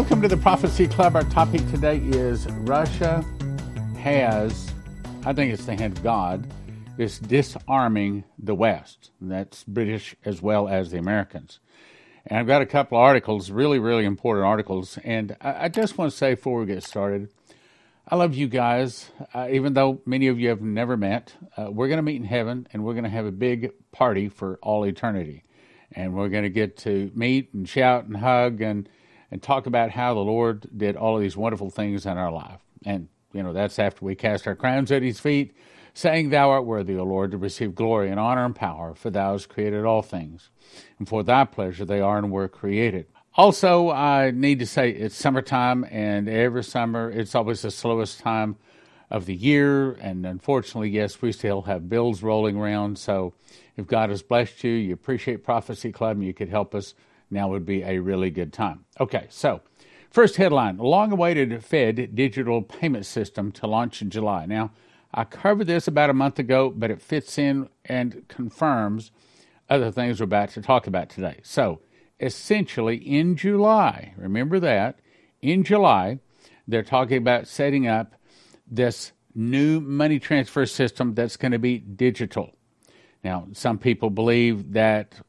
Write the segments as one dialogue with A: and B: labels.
A: Welcome to the Prophecy Club. Our topic today is Russia has, I think it's the hand of God, is disarming the West. That's British as well as the Americans. And I've got a couple of articles, really, really important articles. And I, I just want to say before we get started, I love you guys. Uh, even though many of you have never met, uh, we're going to meet in heaven and we're going to have a big party for all eternity. And we're going to get to meet and shout and hug and and talk about how the Lord did all of these wonderful things in our life. And, you know, that's after we cast our crowns at his feet, saying, Thou art worthy, O Lord, to receive glory and honor and power, for thou hast created all things. And for thy pleasure they are and were created. Also, I need to say it's summertime, and every summer it's always the slowest time of the year. And unfortunately, yes, we still have bills rolling around. So if God has blessed you, you appreciate Prophecy Club, and you could help us now would be a really good time. Okay, so first headline long awaited Fed digital payment system to launch in July. Now, I covered this about a month ago, but it fits in and confirms other things we're about to talk about today. So, essentially, in July, remember that, in July, they're talking about setting up this new money transfer system that's going to be digital. Now, some people believe that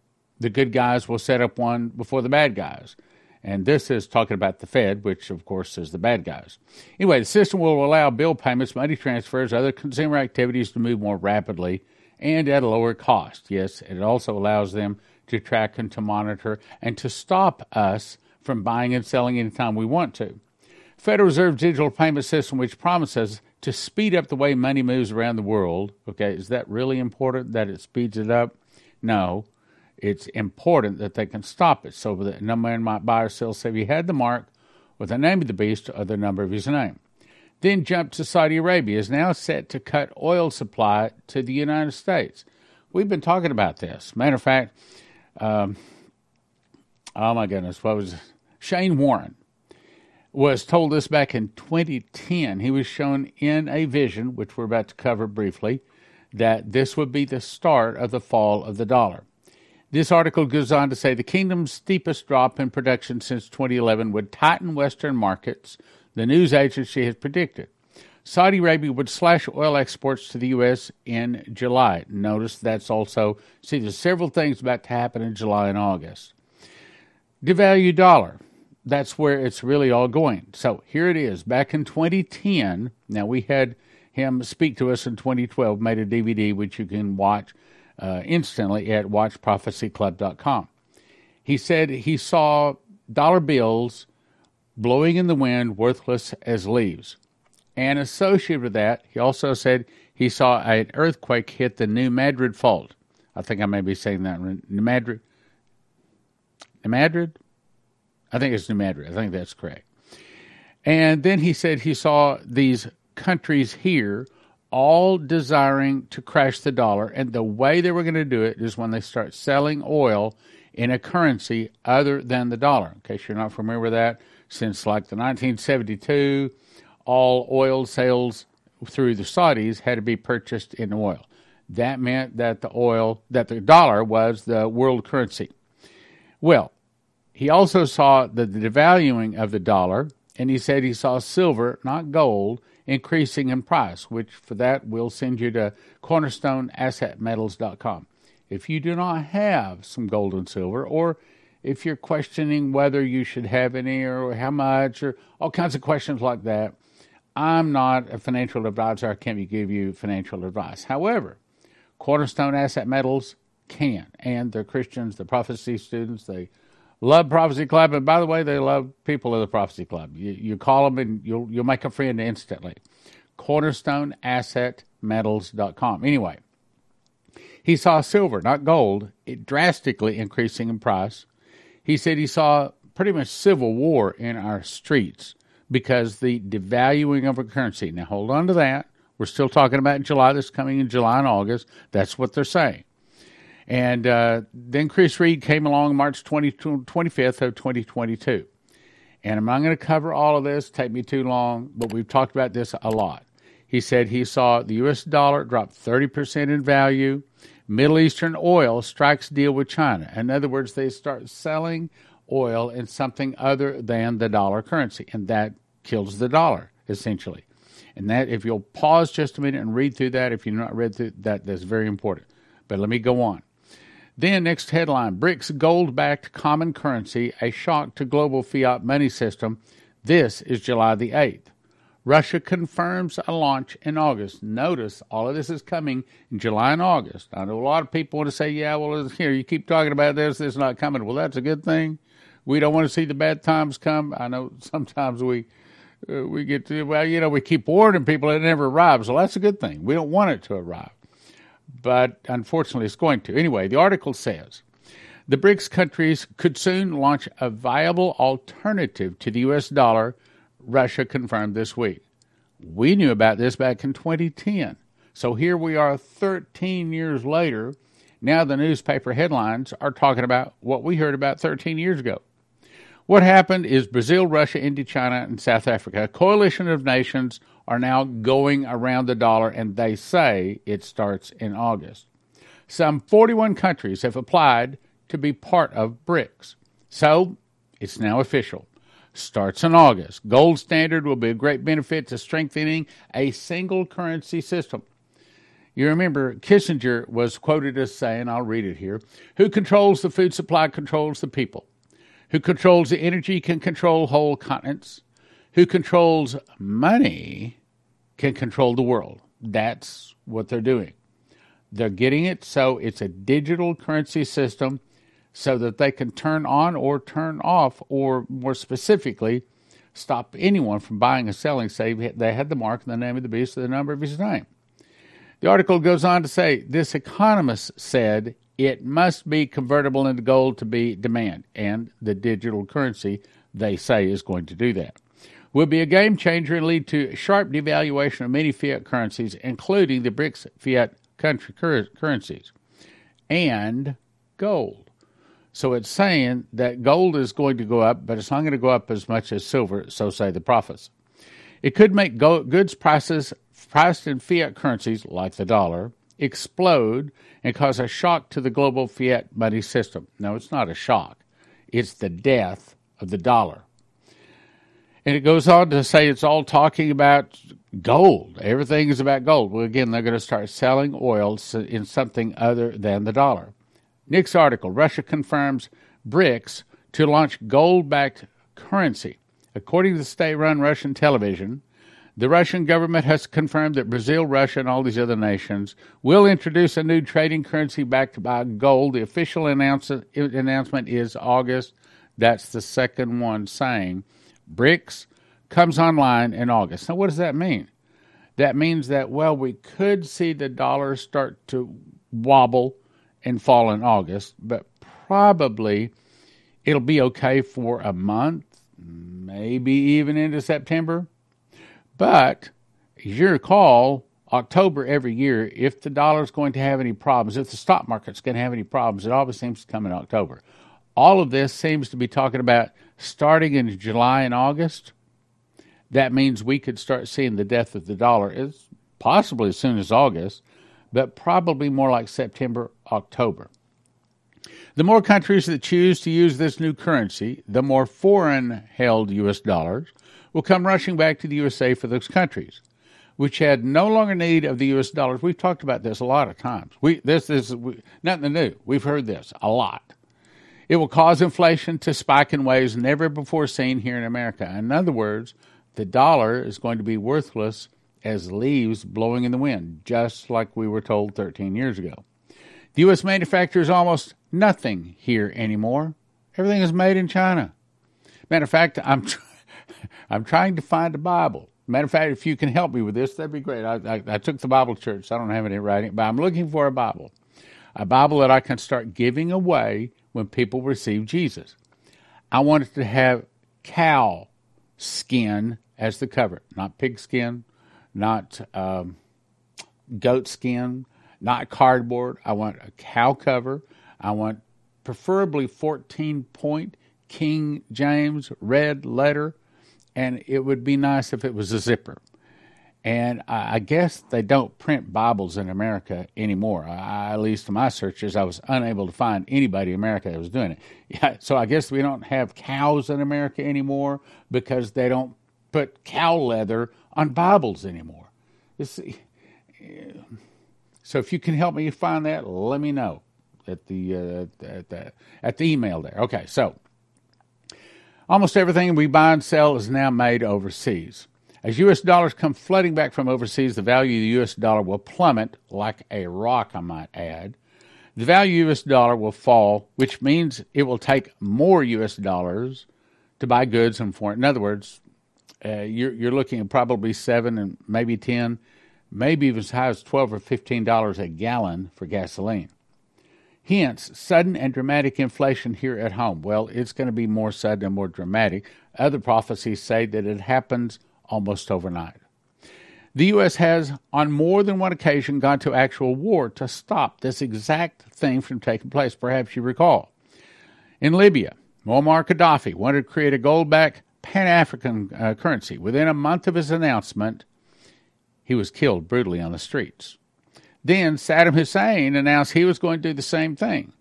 A: the good guys will set up one before the bad guys. And this is talking about the Fed, which of course is the bad guys. Anyway, the system will allow bill payments, money transfers, other consumer activities to move more rapidly and at a lower cost. Yes, it also allows them to track and to monitor and to stop us from buying and selling anytime we want to. Federal Reserve digital payment system, which promises to speed up the way money moves around the world. Okay, is that really important that it speeds it up? No it's important that they can stop it so that no man might buy or sell save he had the mark or the name of the beast or the number of his name. Then jump to Saudi Arabia is now set to cut oil supply to the United States. We've been talking about this. Matter of fact, um, oh my goodness, what was? Shane Warren was told this back in 2010. He was shown in a vision, which we're about to cover briefly, that this would be the start of the fall of the dollar. This article goes on to say the kingdom's steepest drop in production since 2011 would tighten Western markets, the news agency has predicted. Saudi Arabia would slash oil exports to the U.S. in July. Notice that's also, see, there's several things about to happen in July and August. Devalue dollar. That's where it's really all going. So here it is. Back in 2010, now we had him speak to us in 2012, made a DVD which you can watch uh, instantly at watchprophecyclub.com. He said he saw dollar bills blowing in the wind, worthless as leaves. And associated with that, he also said he saw an earthquake hit the New Madrid fault. I think I may be saying that New Madrid. New Madrid? I think it's New Madrid. I think that's correct. And then he said he saw these countries here all desiring to crash the dollar. And the way they were going to do it is when they start selling oil in a currency other than the dollar. In case you're not familiar with that, since like the 1972, all oil sales through the Saudis had to be purchased in oil. That meant that the oil, that the dollar was the world currency. Well, he also saw the devaluing of the dollar, and he said he saw silver, not gold, increasing in price, which for that we'll send you to cornerstoneassetmetals.com. If you do not have some gold and silver, or if you're questioning whether you should have any or how much, or all kinds of questions like that, I'm not a financial advisor. I can't give you financial advice. However, Cornerstone Asset Metals can, and they're Christians, they're prophecy students, they love Prophecy Club, and by the way, they love people of the Prophecy Club. You, you call them and you'll you'll make a friend instantly. CornerstoneAssetMetals.com. Anyway, he saw silver, not gold, it drastically increasing in price. He said he saw pretty much civil war in our streets because the devaluing of a currency. Now hold on to that. We're still talking about July. This coming in July and August. That's what they're saying. And uh, then Chris Reed came along March 20, 25th of 2022. And I'm not going to cover all of this, take me too long, but we've talked about this a lot. He said he saw the U.S. dollar drop 30% in value. Middle Eastern oil strikes deal with China. In other words, they start selling oil in something other than the dollar currency, and that kills the dollar essentially. And that, if you'll pause just a minute and read through that, if you've not read through that, that's very important. But let me go on. Then, next headline BRICS gold backed common currency, a shock to global fiat money system. This is July the 8th. Russia confirms a launch in August. Notice all of this is coming in July and August. I know a lot of people want to say, yeah, well, here, you keep talking about this, this is not coming. Well, that's a good thing. We don't want to see the bad times come. I know sometimes we uh, we get to, well, you know, we keep warning people it never arrives. Well, that's a good thing. We don't want it to arrive. But unfortunately, it's going to. Anyway, the article says the BRICS countries could soon launch a viable alternative to the U.S. dollar, Russia confirmed this week. We knew about this back in 2010. So here we are 13 years later. Now the newspaper headlines are talking about what we heard about 13 years ago. What happened is Brazil, Russia, India, China, and South Africa, a coalition of nations, are now going around the dollar, and they say it starts in August. Some 41 countries have applied to be part of BRICS. So it's now official. Starts in August. Gold standard will be a great benefit to strengthening a single currency system. You remember Kissinger was quoted as saying, I'll read it here, who controls the food supply controls the people who controls the energy can control whole continents, who controls money can control the world. That's what they're doing. They're getting it so it's a digital currency system so that they can turn on or turn off, or more specifically, stop anyone from buying or selling, say they had the mark and the name of the beast or the number of his name. The article goes on to say this economist said it must be convertible into gold to be demand, and the digital currency they say is going to do that. Will be a game changer and lead to sharp devaluation of many fiat currencies, including the BRICS fiat country cur- currencies and gold. So it's saying that gold is going to go up, but it's not going to go up as much as silver, so say the prophets. It could make go- goods prices priced in fiat currencies, like the dollar, explode and cause a shock to the global fiat money system. No, it's not a shock, it's the death of the dollar. And it goes on to say it's all talking about gold. Everything is about gold. Well, again, they're going to start selling oil in something other than the dollar. Next article Russia confirms BRICS to launch gold backed currency. According to the state run Russian television, the Russian government has confirmed that Brazil, Russia, and all these other nations will introduce a new trading currency backed by gold. The official announcement is August. That's the second one saying BRICS comes online in August. Now, what does that mean? That means that, well, we could see the dollar start to wobble and fall in August, but probably it'll be okay for a month, maybe even into September. But as you recall, October every year, if the dollar is going to have any problems, if the stock market's going to have any problems, it always seems to come in October. All of this seems to be talking about starting in July and August. That means we could start seeing the death of the dollar as possibly as soon as August, but probably more like September, October. The more countries that choose to use this new currency, the more foreign held U.S. dollars will come rushing back to the USA for those countries, which had no longer need of the U.S. dollars. We've talked about this a lot of times. We this is nothing new. We've heard this a lot. It will cause inflation to spike in ways never before seen here in America. In other words, the dollar is going to be worthless as leaves blowing in the wind, just like we were told 13 years ago. The U.S. manufactures almost nothing here anymore. Everything is made in China. Matter of fact, I'm I'm trying to find a Bible. Matter of fact, if you can help me with this, that'd be great. I, I, I took the Bible church, so I don't have any writing, but I'm looking for a Bible. A Bible that I can start giving away when people receive Jesus. I wanted to have cow skin as the cover, not pig skin, not um, goat skin, not cardboard. I want a cow cover. I want preferably 14 point King James red letter and it would be nice if it was a zipper. And I guess they don't print Bibles in America anymore. I, at least in my searches, I was unable to find anybody in America that was doing it. Yeah, so I guess we don't have cows in America anymore because they don't put cow leather on Bibles anymore. so if you can help me find that, let me know at the, uh, at the at the email there. Okay, so almost everything we buy and sell is now made overseas. As U.S. dollars come flooding back from overseas, the value of the U.S. dollar will plummet like a rock, I might add. The value of the U.S. dollar will fall, which means it will take more U.S. dollars to buy goods and foreign. In other words, uh, you're, you're looking at probably seven and maybe ten, maybe even as high as twelve or fifteen dollars a gallon for gasoline. Hence, sudden and dramatic inflation here at home. Well, it's going to be more sudden and more dramatic. Other prophecies say that it happens almost overnight. The U.S. has, on more than one occasion, gone to actual war to stop this exact thing from taking place. Perhaps you recall. In Libya, Muammar Gaddafi wanted to create a gold backed Pan African uh, currency. Within a month of his announcement, he was killed brutally on the streets. Then Saddam Hussein announced he was going to do the same thing.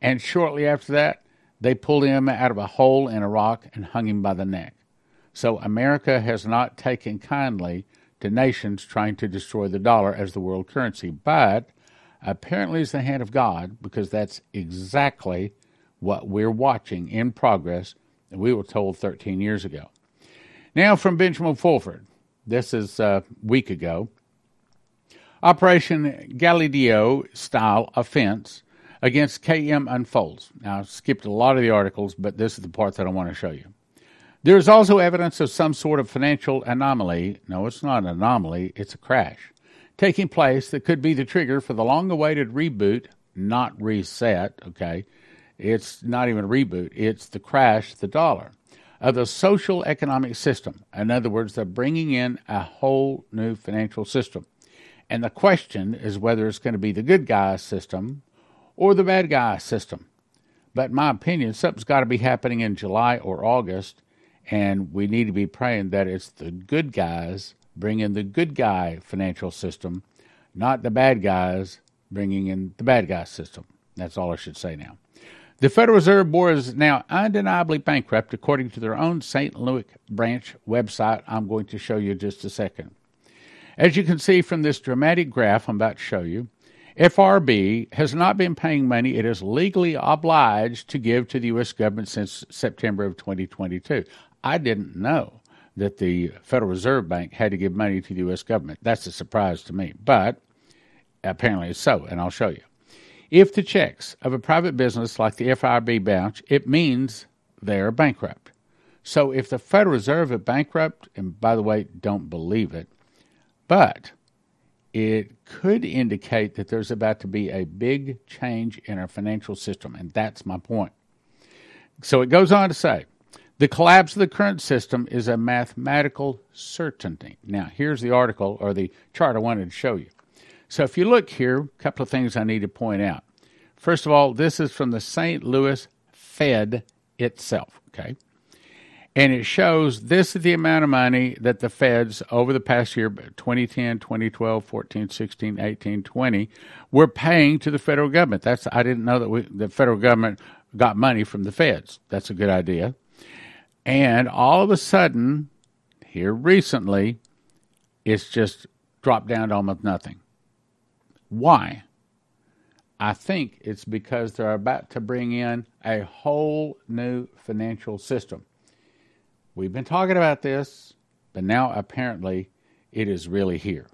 A: And shortly after that, they pulled him out of a hole in Iraq and hung him by the neck. So America has not taken kindly to nations trying to destroy the dollar as the world currency, but apparently it's the hand of God because that's exactly what we're watching in progress and we were told 13 years ago. Now from Benjamin Fulford. This is a week ago. Operation Gladio style offense against KM unfolds. Now, I've skipped a lot of the articles, but this is the part that I want to show you. There is also evidence of some sort of financial anomaly. No, it's not an anomaly, it's a crash taking place that could be the trigger for the long awaited reboot, not reset, okay? It's not even a reboot, it's the crash the dollar of the social economic system. In other words, they're bringing in a whole new financial system. And the question is whether it's going to be the good guy system or the bad guy system. But in my opinion, something's got to be happening in July or August, and we need to be praying that it's the good guys bringing the good guy financial system, not the bad guys bringing in the bad guy system. That's all I should say now. The Federal Reserve Board is now undeniably bankrupt, according to their own St. Louis branch website. I'm going to show you just a second. As you can see from this dramatic graph I'm about to show you, FRB has not been paying money it is legally obliged to give to the U.S. government since September of 2022. I didn't know that the Federal Reserve Bank had to give money to the U.S. government. That's a surprise to me, but apparently it's so, and I'll show you. If the checks of a private business like the FRB bounce, it means they're bankrupt. So if the Federal Reserve is bankrupt, and by the way, don't believe it, but it could indicate that there's about to be a big change in our financial system, and that's my point. So it goes on to say the collapse of the current system is a mathematical certainty. Now, here's the article or the chart I wanted to show you. So if you look here, a couple of things I need to point out. First of all, this is from the St. Louis Fed itself, okay? And it shows this is the amount of money that the feds over the past year 2010, 2012, 14, 16, 18, 20 were paying to the federal government. That's I didn't know that we, the federal government got money from the feds. That's a good idea. And all of a sudden, here recently, it's just dropped down to almost nothing. Why? I think it's because they're about to bring in a whole new financial system. We've been talking about this, but now apparently it is really here.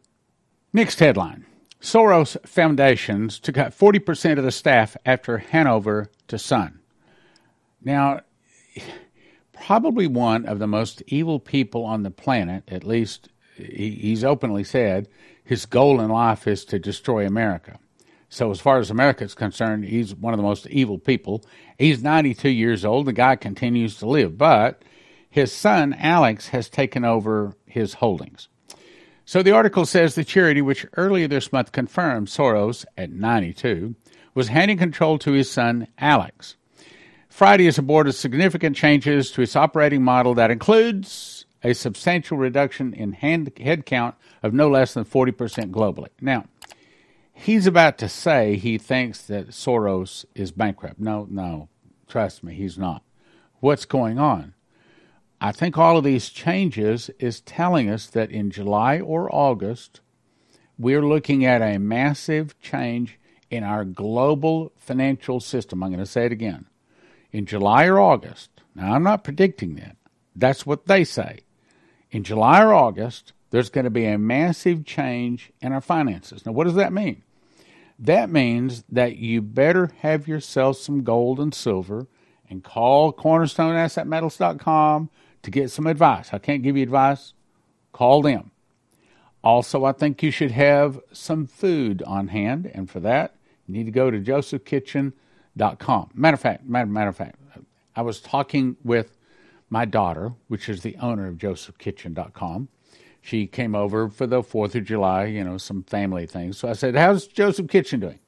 A: Next headline Soros Foundations to cut 40% of the staff after Hanover to son. Now, probably one of the most evil people on the planet, at least he's openly said, his goal in life is to destroy America. So, as far as America is concerned, he's one of the most evil people. He's 92 years old. The guy continues to live, but his son, Alex, has taken over his holdings. So the article says the charity, which earlier this month confirmed Soros, at 92, was handing control to his son, Alex. Friday is has aborted significant changes to its operating model that includes a substantial reduction in hand, headcount of no less than 40% globally. Now, he's about to say he thinks that Soros is bankrupt. No, no, trust me, he's not. What's going on? I think all of these changes is telling us that in July or August, we're looking at a massive change in our global financial system. I'm going to say it again. In July or August, now I'm not predicting that. That's what they say. In July or August, there's going to be a massive change in our finances. Now, what does that mean? That means that you better have yourself some gold and silver and call cornerstoneassetmetals.com to get some advice. I can't give you advice. Call them. Also, I think you should have some food on hand, and for that, you need to go to josephkitchen.com. Matter of fact, matter, matter of fact, I was talking with my daughter, which is the owner of josephkitchen.com. She came over for the 4th of July, you know, some family things. So I said, How's Joseph Kitchen doing?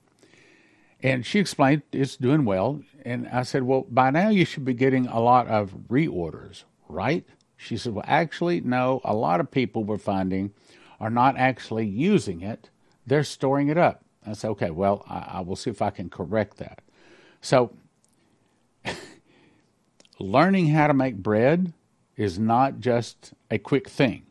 A: And she explained it's doing well. And I said, Well, by now you should be getting a lot of reorders, right? She said, Well, actually, no. A lot of people we're finding are not actually using it, they're storing it up. I said, Okay, well, I, I will see if I can correct that. So, learning how to make bread is not just a quick thing.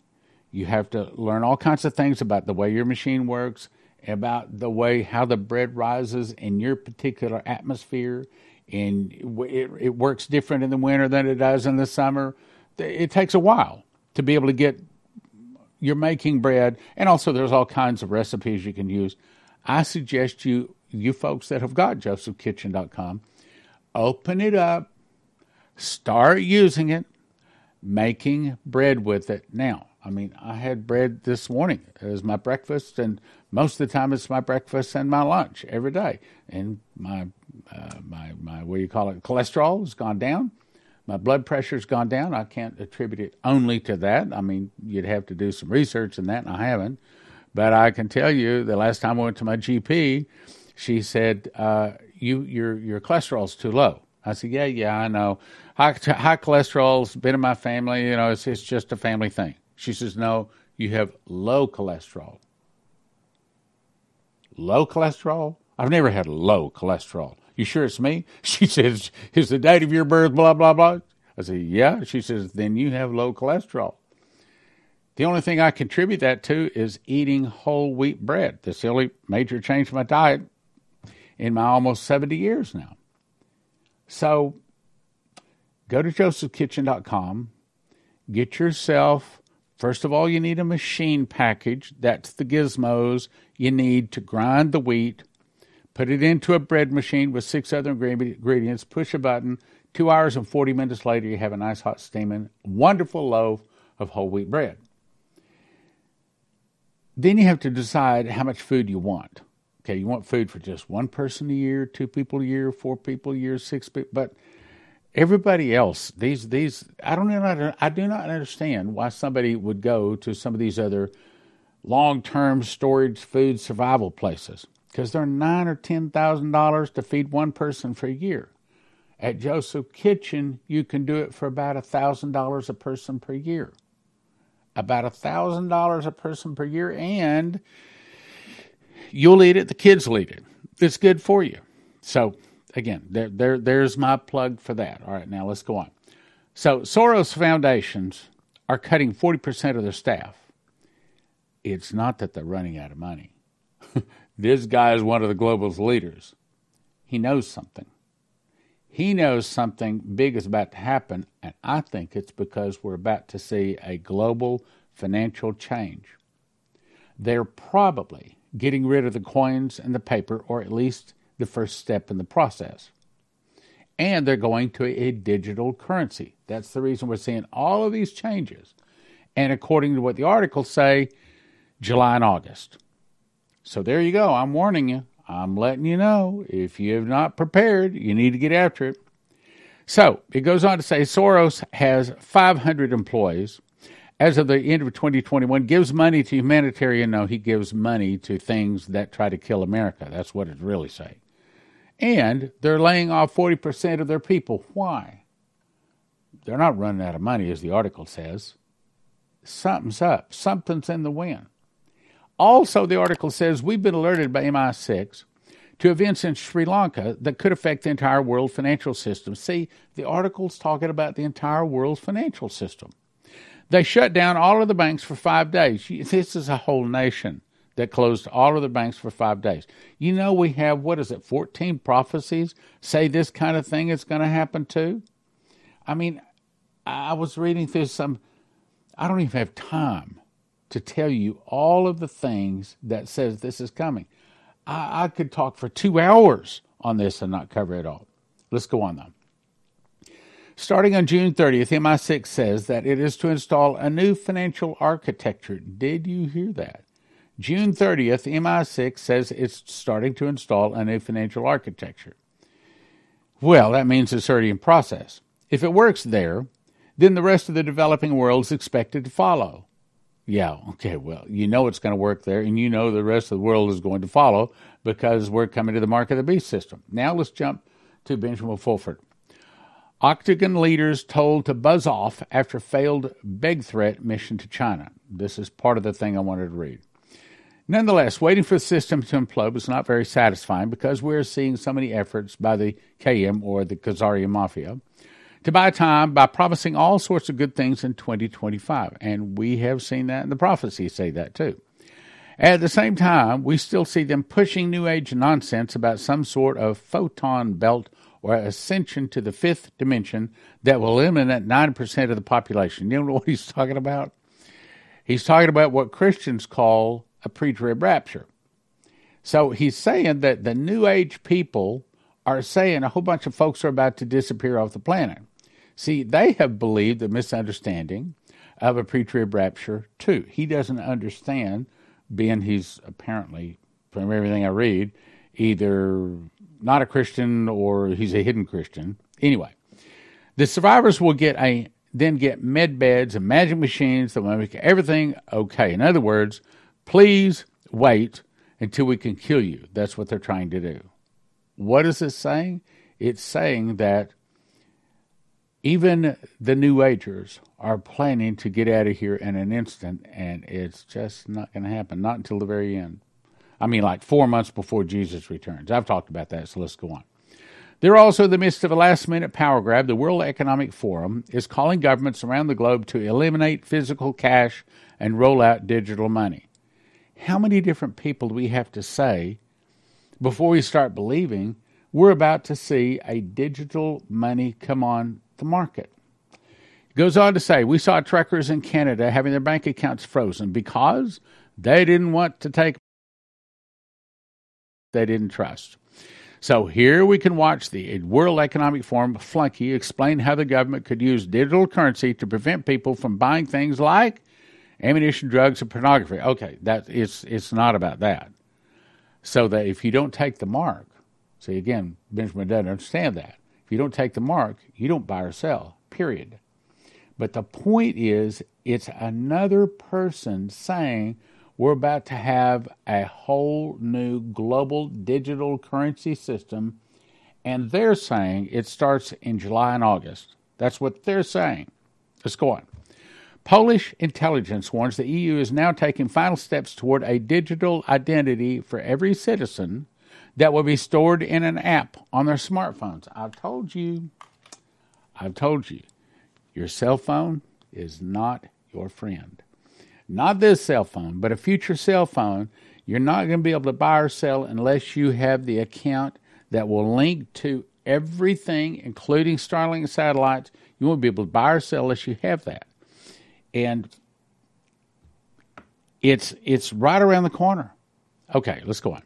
A: You have to learn all kinds of things about the way your machine works, about the way how the bread rises in your particular atmosphere. And it, it works different in the winter than it does in the summer. It takes a while to be able to get you're making bread, and also there's all kinds of recipes you can use. I suggest you, you folks that have got josephkitchen.com, open it up, start using it, making bread with it. Now, I mean, I had bread this morning as my breakfast, and most of the time it's my breakfast and my lunch every day. And my uh, my my what do you call it? Cholesterol has gone down. My blood pressure's gone down. I can't attribute it only to that. I mean, you'd have to do some research in that, and I haven't. But I can tell you, the last time I went to my GP, she said, uh, "You your your cholesterol's too low." I said, "Yeah, yeah, I know. High high cholesterol's been in my family. You know, it's it's just a family thing." She says, "No, you have low cholesterol." Low cholesterol? I've never had low cholesterol. You sure it's me? She says, Is the date of your birth blah, blah, blah? I said, Yeah. She says, Then you have low cholesterol. The only thing I contribute that to is eating whole wheat bread. That's the only major change in my diet in my almost 70 years now. So go to josephkitchen.com, get yourself, first of all, you need a machine package. That's the gizmos you need to grind the wheat Put it into a bread machine with six other ingredients, push a button. Two hours and 40 minutes later, you have a nice hot steaming, wonderful loaf of whole wheat bread. Then you have to decide how much food you want. Okay, you want food for just one person a year, two people a year, four people a year, six people, but everybody else, these these I don't know I do not understand why somebody would go to some of these other long-term storage food survival places because they're nine or ten thousand dollars to feed one person for a year. At Joseph Kitchen, you can do it for about a thousand dollars a person per year. About a thousand dollars a person per year, and you'll eat it, the kids will eat it. It's good for you. So again, there, there there's my plug for that. All right, now let's go on. So Soros foundations are cutting 40% of their staff. It's not that they're running out of money. This guy is one of the global's leaders. He knows something. He knows something big is about to happen, and I think it's because we're about to see a global financial change. They're probably getting rid of the coins and the paper, or at least the first step in the process. And they're going to a digital currency. That's the reason we're seeing all of these changes. And according to what the articles say, July and August. So there you go. I'm warning you. I'm letting you know. If you have not prepared, you need to get after it. So it goes on to say Soros has 500 employees. As of the end of 2021, gives money to humanitarian. No, he gives money to things that try to kill America. That's what it really say. And they're laying off 40% of their people. Why? They're not running out of money, as the article says. something's up. Something's in the wind. Also, the article says we've been alerted by MI6 to events in Sri Lanka that could affect the entire world financial system. See, the article's talking about the entire world's financial system. They shut down all of the banks for five days. This is a whole nation that closed all of the banks for five days. You know, we have, what is it, 14 prophecies say this kind of thing is going to happen too? I mean, I was reading through some, I don't even have time to tell you all of the things that says this is coming. I, I could talk for two hours on this and not cover it all. Let's go on though. Starting on June 30th, MI6 says that it is to install a new financial architecture. Did you hear that? June 30th, MI6 says it's starting to install a new financial architecture. Well, that means it's already in process. If it works there, then the rest of the developing world is expected to follow. Yeah, okay, well, you know it's going to work there, and you know the rest of the world is going to follow because we're coming to the mark of the beast system. Now let's jump to Benjamin Fulford. Octagon leaders told to buzz off after failed beg threat mission to China. This is part of the thing I wanted to read. Nonetheless, waiting for the system to implode was not very satisfying because we're seeing so many efforts by the KM or the Khazarian Mafia to buy time by promising all sorts of good things in 2025. And we have seen that, and the prophecies say that too. At the same time, we still see them pushing New Age nonsense about some sort of photon belt or ascension to the fifth dimension that will eliminate 9% of the population. You know what he's talking about? He's talking about what Christians call a pre trib rapture. So he's saying that the New Age people are saying a whole bunch of folks are about to disappear off the planet. See, they have believed the misunderstanding of a pre trib rapture too. He doesn't understand, being he's apparently, from everything I read, either not a Christian or he's a hidden Christian. Anyway, the survivors will get a then get med beds and magic machines that will make everything okay. In other words, please wait until we can kill you. That's what they're trying to do. What is it saying? It's saying that even the New Agers are planning to get out of here in an instant, and it's just not going to happen, not until the very end. I mean, like four months before Jesus returns. I've talked about that, so let's go on. They're also in the midst of a last minute power grab. The World Economic Forum is calling governments around the globe to eliminate physical cash and roll out digital money. How many different people do we have to say before we start believing we're about to see a digital money come on the market. It goes on to say, we saw truckers in Canada having their bank accounts frozen because they didn't want to take they didn't trust. So here we can watch the World Economic Forum flunky explain how the government could use digital currency to prevent people from buying things like ammunition, drugs, and pornography. Okay, that it's it's not about that. So that if you don't take the mark, see again, Benjamin doesn't understand that. If you don't take the mark, you don't buy or sell, period. But the point is, it's another person saying we're about to have a whole new global digital currency system, and they're saying it starts in July and August. That's what they're saying. Let's go on. Polish intelligence warns the EU is now taking final steps toward a digital identity for every citizen that will be stored in an app on their smartphones. I've told you, I've told you, your cell phone is not your friend. Not this cell phone, but a future cell phone. You're not going to be able to buy or sell unless you have the account that will link to everything, including Starlink satellites. You won't be able to buy or sell unless you have that. And it's it's right around the corner. Okay, let's go on.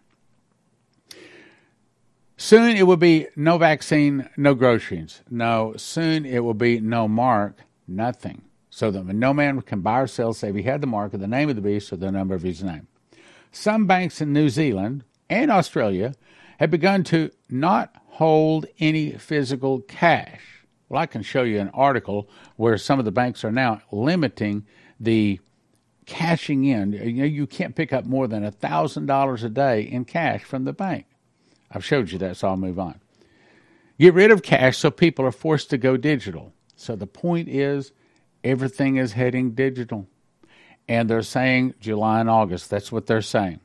A: Soon it will be no vaccine, no groceries. No, soon it will be no mark, nothing. So that no man can buy or sell save he had the mark of the name of the beast or the number of his name. Some banks in New Zealand and Australia have begun to not hold any physical cash. Well, I can show you an article where some of the banks are now limiting the cashing in. You know, you can't pick up more than $1,000 a day in cash from the bank. I've showed you that, so I'll move on. Get rid of cash so people are forced to go digital. So the point is, everything is heading digital. and they're saying July and August. That's what they're saying.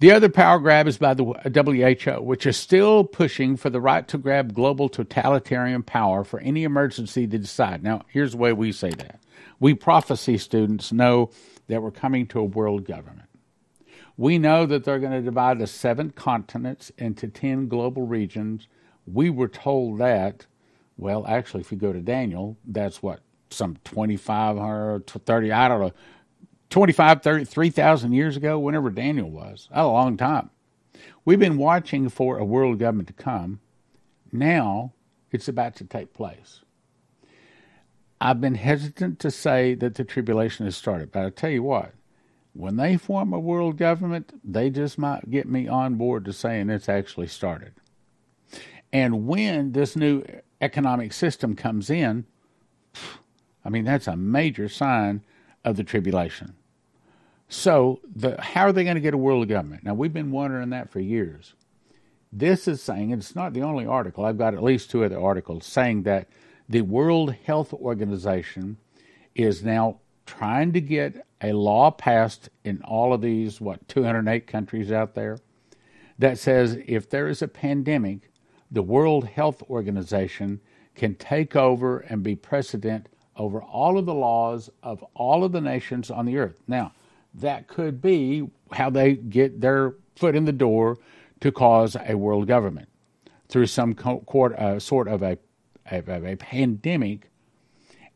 A: The other power grab is by the WHO, which is still pushing for the right to grab global totalitarian power for any emergency to decide. Now, here's the way we say that. We prophecy students know that we're coming to a world government. We know that they're going to divide the seven continents into 10 global regions. We were told that, well, actually, if you go to Daniel, that's what, some 25 or 30, I don't know, 25, 30, 3,000 years ago, whenever Daniel was. A long time. We've been watching for a world government to come. Now it's about to take place. I've been hesitant to say that the tribulation has started, but I tell you what, when they form a world government, they just might get me on board to saying it's actually started. And when this new economic system comes in, I mean, that's a major sign of the tribulation. So, the, how are they going to get a world government? Now, we've been wondering that for years. This is saying, and it's not the only article, I've got at least two other articles saying that the World Health Organization is now trying to get a law passed in all of these, what, 208 countries out there, that says if there is a pandemic, the World Health Organization can take over and be precedent over all of the laws of all of the nations on the earth. Now, that could be how they get their foot in the door to cause a world government through some co- uh, sort of a, a, a pandemic,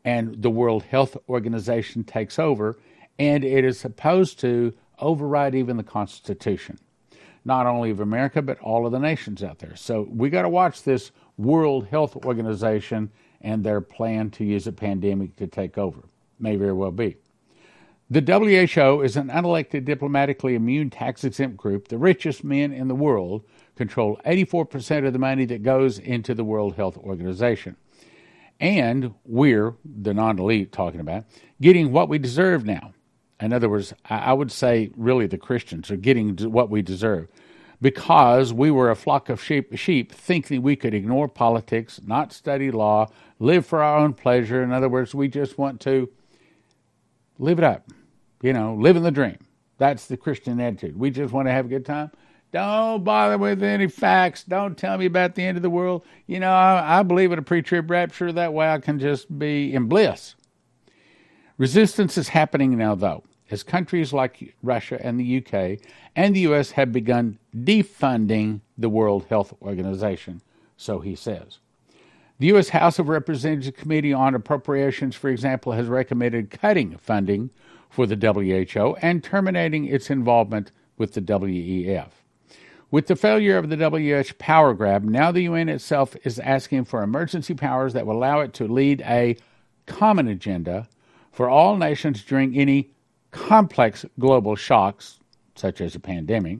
A: and the World Health Organization takes over, and it is supposed to override even the Constitution, not only of America, but all of the nations out there. So we got to watch this World Health Organization and their plan to use a pandemic to take over. May very well be. The WHO is an unelected, diplomatically immune, tax exempt group. The richest men in the world control 84% of the money that goes into the World Health Organization. And we're, the non elite, talking about, getting what we deserve now. In other words, I would say really the Christians are getting what we deserve because we were a flock of sheep, sheep thinking we could ignore politics, not study law, live for our own pleasure. In other words, we just want to live it up, you know, living the dream. That's the Christian attitude. We just want to have a good time. Don't bother with any facts. Don't tell me about the end of the world. You know, I, I believe in a pre trib rapture. That way I can just be in bliss. Resistance is happening now, though as countries like Russia and the UK and the US have begun defunding the World Health Organization, so he says. The U.S. House of Representatives Committee on Appropriations, for example, has recommended cutting funding for the WHO and terminating its involvement with the WEF. With the failure of the WHO power grab, now the UN itself is asking for emergency powers that will allow it to lead a common agenda for all nations during any complex global shocks, such as a pandemic.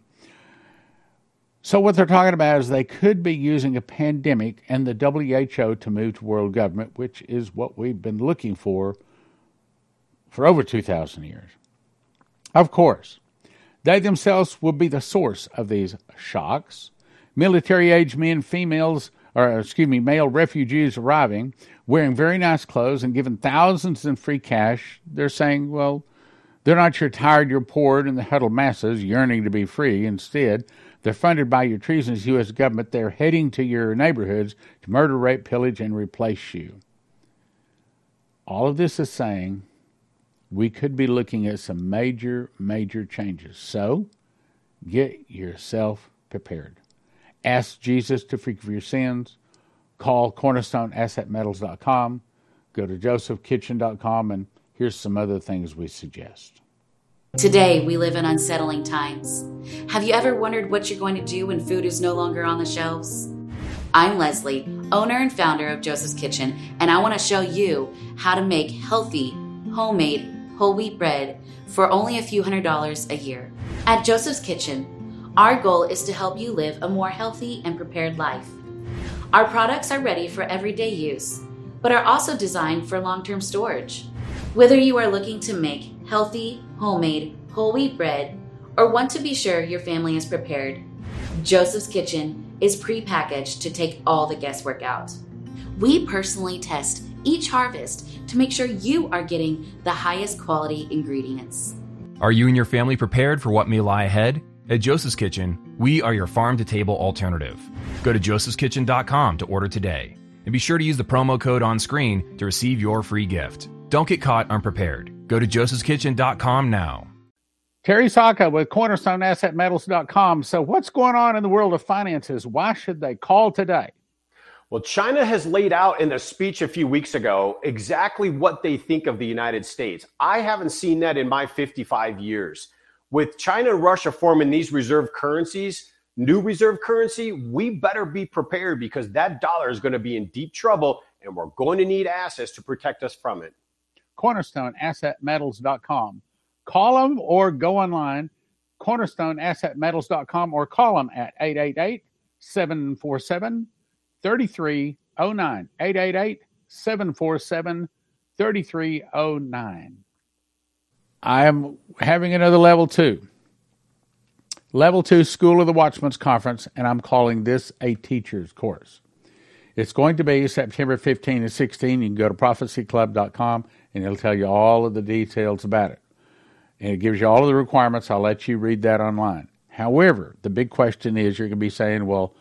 A: So, what they're talking about is they could be using a pandemic and the WHO to move to world government, which is what we've been looking for for over 2,000 years. Of course, they themselves will be the source of these shocks. Military age men, females, or excuse me, male refugees arriving, wearing very nice clothes and given thousands in free cash. They're saying, well, they're not your tired, your poor, and the huddled masses yearning to be free. Instead, they're funded by your treasonous U.S. government. They're heading to your neighborhoods to murder, rape, pillage, and replace you. All of this is saying we could be looking at some major, major changes. So get yourself prepared. Ask Jesus to forgive your sins. Call cornerstoneassetmetals.com. Go to josephkitchen.com and Here's some other things we suggest.
B: Today, we live in unsettling times. Have you ever wondered what you're going to do when food is no longer on the shelves? I'm Leslie, owner and founder of Joseph's Kitchen, and I want to show you how to make healthy, homemade, whole wheat bread for only a few hundred dollars a year. At Joseph's Kitchen, our goal is to help you live a more healthy and prepared life. Our products are ready for everyday use, but are also designed for long term storage. Whether you are looking to make healthy, homemade, whole wheat bread, or want to be sure your family is prepared, Joseph's Kitchen is pre-packaged to take all the guesswork out. We personally test each harvest to make sure you are getting the highest quality ingredients.
C: Are you and your family prepared for what may lie ahead? At Joseph's Kitchen, we are your farm to table alternative. Go to josephskitchen.com to order today. And be sure to use the promo code on screen to receive your free gift. Don't get caught unprepared. Go to josephskitchen.com now.
A: Terry Sacka with CornerstoneAssetMetals.com. So, what's going on in the world of finances? Why should they call today?
D: Well, China has laid out in a speech a few weeks ago exactly what they think of the United States. I haven't seen that in my 55 years. With China and Russia forming these reserve currencies, new reserve currency, we better be prepared because that dollar is going to be in deep trouble and we're going to need assets to protect us from it.
A: CornerstoneAssetMetals.com. Call them or go online, CornerstoneAssetMetals.com, or call them at 888 747 3309. 888 747 3309. I am having another level two. Level two School of the Watchman's Conference, and I'm calling this a teacher's course. It's going to be September 15 and 16. You can go to prophecyclub.com and it'll tell you all of the details about it. And it gives you all of the requirements. I'll let you read that online. However, the big question is you're going to be saying, well,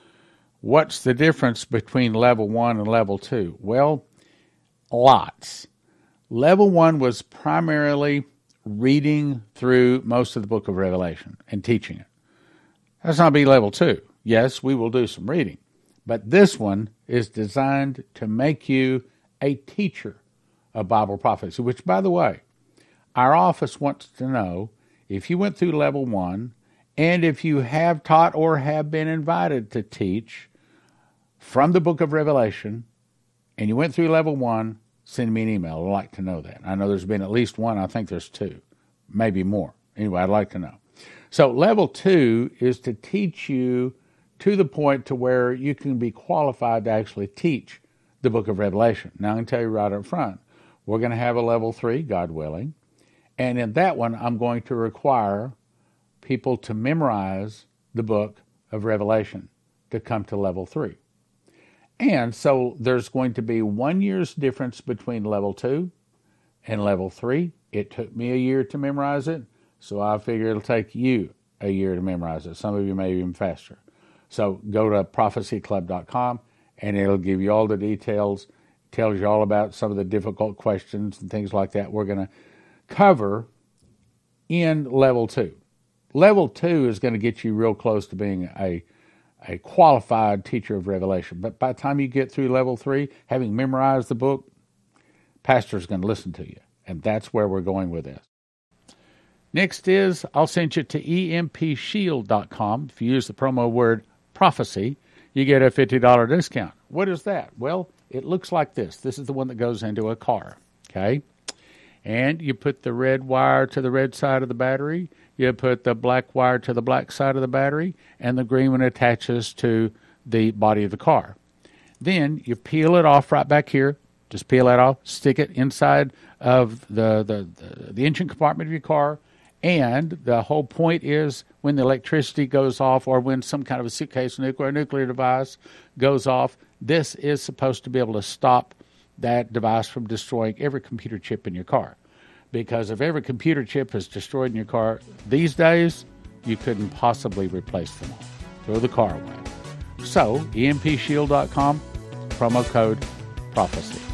A: what's the difference between level one and level two? Well, lots. Level one was primarily reading through most of the book of Revelation and teaching it. That's not be level two. Yes, we will do some reading, but this one is designed to make you a teacher of Bible prophecy, which, by the way, our office wants to know if you went through level one and if you have taught or have been invited to teach from the book of Revelation and you went through level one, send me an email. I'd like to know that. I know there's been at least one. I think there's two, maybe more. Anyway, I'd like to know. So level two is to teach you to the point to where you can be qualified to actually teach the book of Revelation. Now I can tell you right up front, we're going to have a level three, God willing. And in that one, I'm going to require people to memorize the book of Revelation to come to level three. And so there's going to be one year's difference between level two and level three. It took me a year to memorize it, so I figure it'll take you a year to memorize it. Some of you may even faster. So go to prophecyclub.com and it'll give you all the details, tells you all about some of the difficult questions and things like that we're going to cover in level two. Level two is going to get you real close to being a a qualified teacher of Revelation. But by the time you get through level three, having memorized the book, pastor's going to listen to you. And that's where we're going with this. Next is I'll send you to empshield.com. If you use the promo word prophecy, you get a $50 discount. What is that? Well, it looks like this. This is the one that goes into a car. Okay? And you put the red wire to the red side of the battery, you put the black wire to the black side of the battery, and the green one attaches to the body of the car. Then you peel it off right back here. Just peel that off, stick it inside of the, the, the, the engine compartment of your car. And the whole point is when the electricity goes off or when some kind of a suitcase nuclear nuclear device goes off, this is supposed to be able to stop that device from destroying every computer chip in your car. Because if every computer chip is destroyed in your car these days, you couldn't possibly replace them all. Throw the car away. So, empshield.com, promo code prophecy.